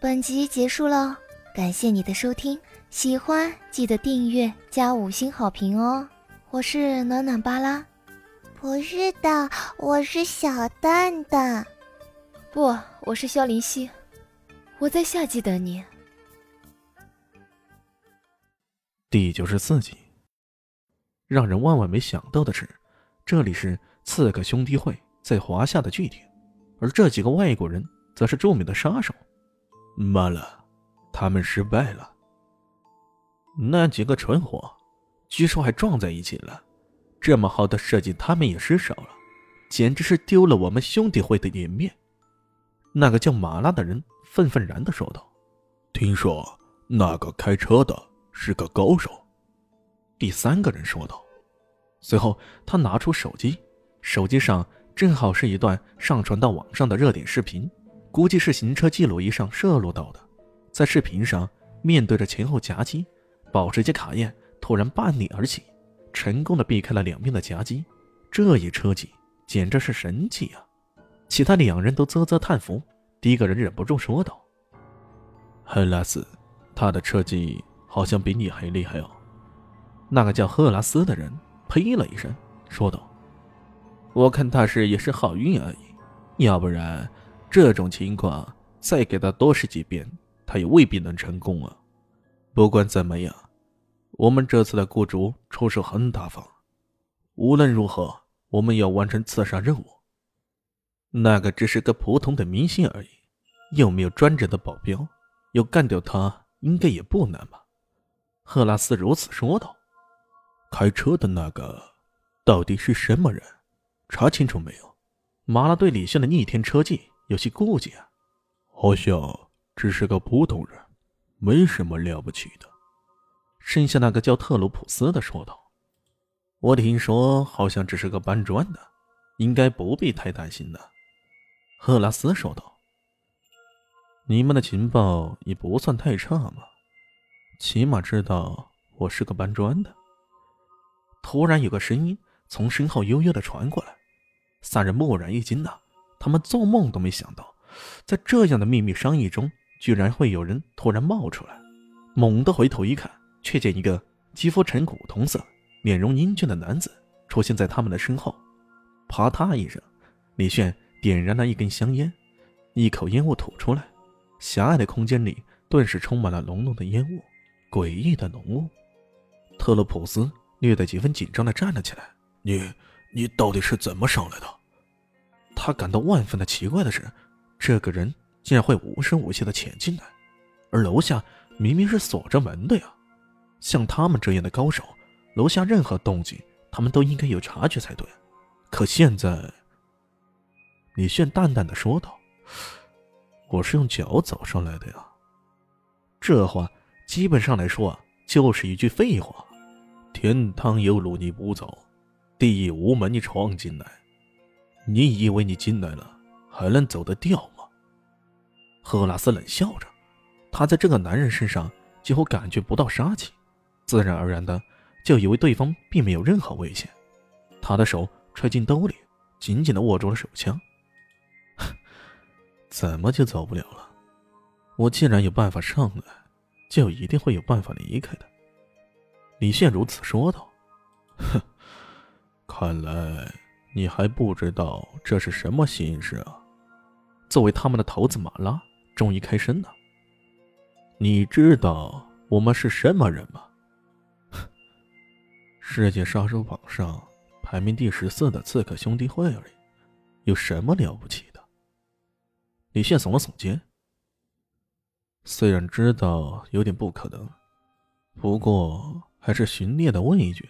本集结束了，感谢你的收听，喜欢记得订阅加五星好评哦。我是暖暖巴拉，不是的，我是小蛋蛋，不，我是萧林希，我在夏季等你。第九十四集，让人万万没想到的是，这里是刺客兄弟会在华夏的据点，而这几个外国人则是著名的杀手。妈了，他们失败了。那几个蠢货，据说还撞在一起了。这么好的设计，他们也失手了，简直是丢了我们兄弟会的颜面。那个叫马拉的人愤愤然的说道：“听说那个开车的是个高手。”第三个人说道。随后，他拿出手机，手机上正好是一段上传到网上的热点视频。估计是行车记录仪上摄录到的，在视频上面对着前后夹击，保时捷卡宴突然半立而起，成功的避开了两边的夹击，这一车技简直是神技啊！其他两人都啧啧叹服。第一个人忍不住说道：“赫拉斯，他的车技好像比你还厉害哦。”那个叫赫拉斯的人呸了一声，说道：“我看他是也是好运而已，要不然……”这种情况，再给他多试几遍，他也未必能成功啊。不管怎么样，我们这次的雇主出手很大方。无论如何，我们要完成刺杀任务。那个只是个普通的明星而已，又没有专职的保镖，要干掉他应该也不难吧？赫拉斯如此说道。开车的那个到底是什么人？查清楚没有？马拉对李炫的逆天车技。有些顾忌啊，好像只是个普通人，没什么了不起的。剩下那个叫特鲁普斯的说道：“我听说好像只是个搬砖的，应该不必太担心的。”赫拉斯说道：“你们的情报也不算太差嘛，起码知道我是个搬砖的。”突然有个声音从身后悠悠的传过来，三人蓦然一惊呐。他们做梦都没想到，在这样的秘密商议中，居然会有人突然冒出来。猛地回头一看，却见一个肌肤呈古铜色、面容英俊的男子出现在他们的身后。啪嗒一声，李炫点燃了一根香烟，一口烟雾吐出来，狭隘的空间里顿时充满了浓浓的烟雾，诡异的浓雾。特洛普斯略带几分紧张地站了起来：“你，你到底是怎么上来的？”他感到万分的奇怪的是，这个人竟然会无声无息的潜进来，而楼下明明是锁着门的呀。像他们这样的高手，楼下任何动静他们都应该有察觉才对。可现在，李炫淡淡的说道：“我是用脚走上来的呀。”这话基本上来说啊，就是一句废话。天堂有路你不走，地狱无门你闯进来。你以为你进来了还能走得掉吗？赫拉斯冷笑着，他在这个男人身上几乎感觉不到杀气，自然而然的就以为对方并没有任何危险。他的手揣进兜里，紧紧的握住了手枪。怎么就走不了了？我既然有办法上来，就一定会有办法离开的。李现如此说道。哼，看来。你还不知道这是什么心事啊？作为他们的头子，马拉终于开声了。你知道我们是什么人吗？世界杀手榜上排名第十四的刺客兄弟会而已，有什么了不起的？李现耸了耸肩。虽然知道有点不可能，不过还是寻猎的问一句：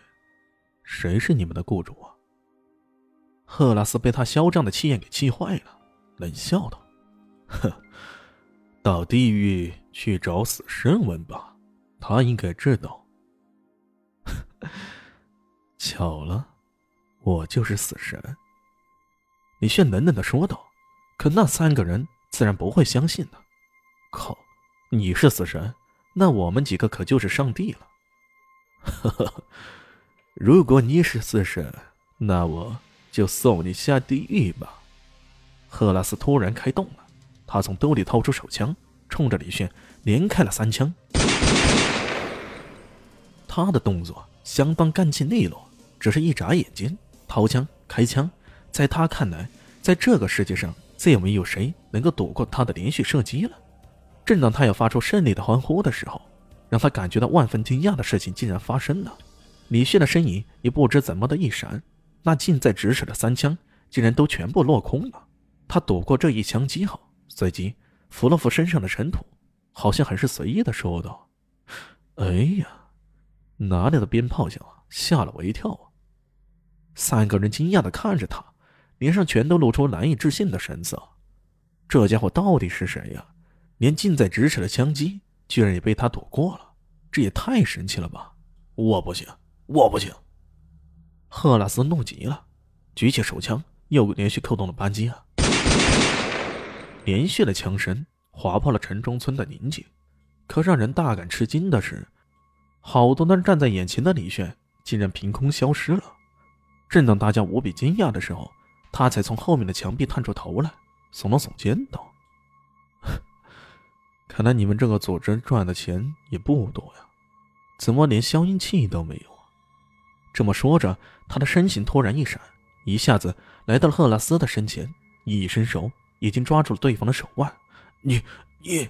谁是你们的雇主啊？赫拉斯被他嚣张的气焰给气坏了，冷笑道：“哼，到地狱去找死神问吧，他应该知道。”巧了，我就是死神。”李炫冷冷的说道。可那三个人自然不会相信的。靠，你是死神，那我们几个可就是上帝了。呵呵，如果你是死神，那我……就送你下地狱吧！赫拉斯突然开动了，他从兜里掏出手枪，冲着李炫连开了三枪。他的动作相当干净利落，只是一眨眼间，掏枪开枪。在他看来，在这个世界上再也没有谁能够躲过他的连续射击了。正当他要发出胜利的欢呼的时候，让他感觉到万分惊讶的事情竟然发生了。李炫的身影也不知怎么的一闪，那近在咫尺的三枪竟然都全部落空了。他躲过这一枪击后，随即扶了扶身上的尘土，好像很是随意的说道：“哎呀，哪里的鞭炮响啊，吓了我一跳啊！”三个人惊讶的看着他，脸上全都露出难以置信的神色。这家伙到底是谁呀？连近在咫尺的枪击居然也被他躲过了，这也太神奇了吧！我不行，我不行！赫拉斯怒极了，举起手枪，又连续扣动了扳机啊！连续的枪声划破了城中村的宁静。可让人大感吃惊的是，好多端站在眼前的李炫竟然凭空消失了。正当大家无比惊讶的时候，他才从后面的墙壁探出头来，耸了耸肩道。看来你们这个组织赚的钱也不多呀，怎么连消音器都没有？这么说着，他的身形突然一闪，一下子来到了赫拉斯的身前，一伸手已经抓住了对方的手腕。你你！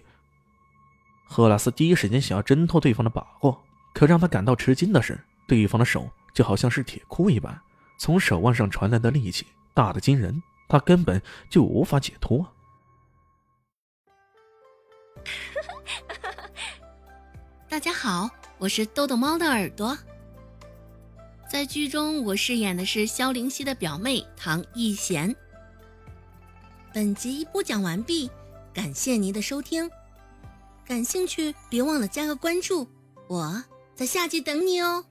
赫拉斯第一时间想要挣脱对方的把握，可让他感到吃惊的是，对方的手就好像是铁箍一般，从手腕上传来的力气大得惊人，他根本就无法解脱。大家好，我是豆豆猫的耳朵。在剧中，我饰演的是萧灵溪的表妹唐艺贤。本集播讲完毕，感谢您的收听。感兴趣，别忘了加个关注，我在下集等你哦。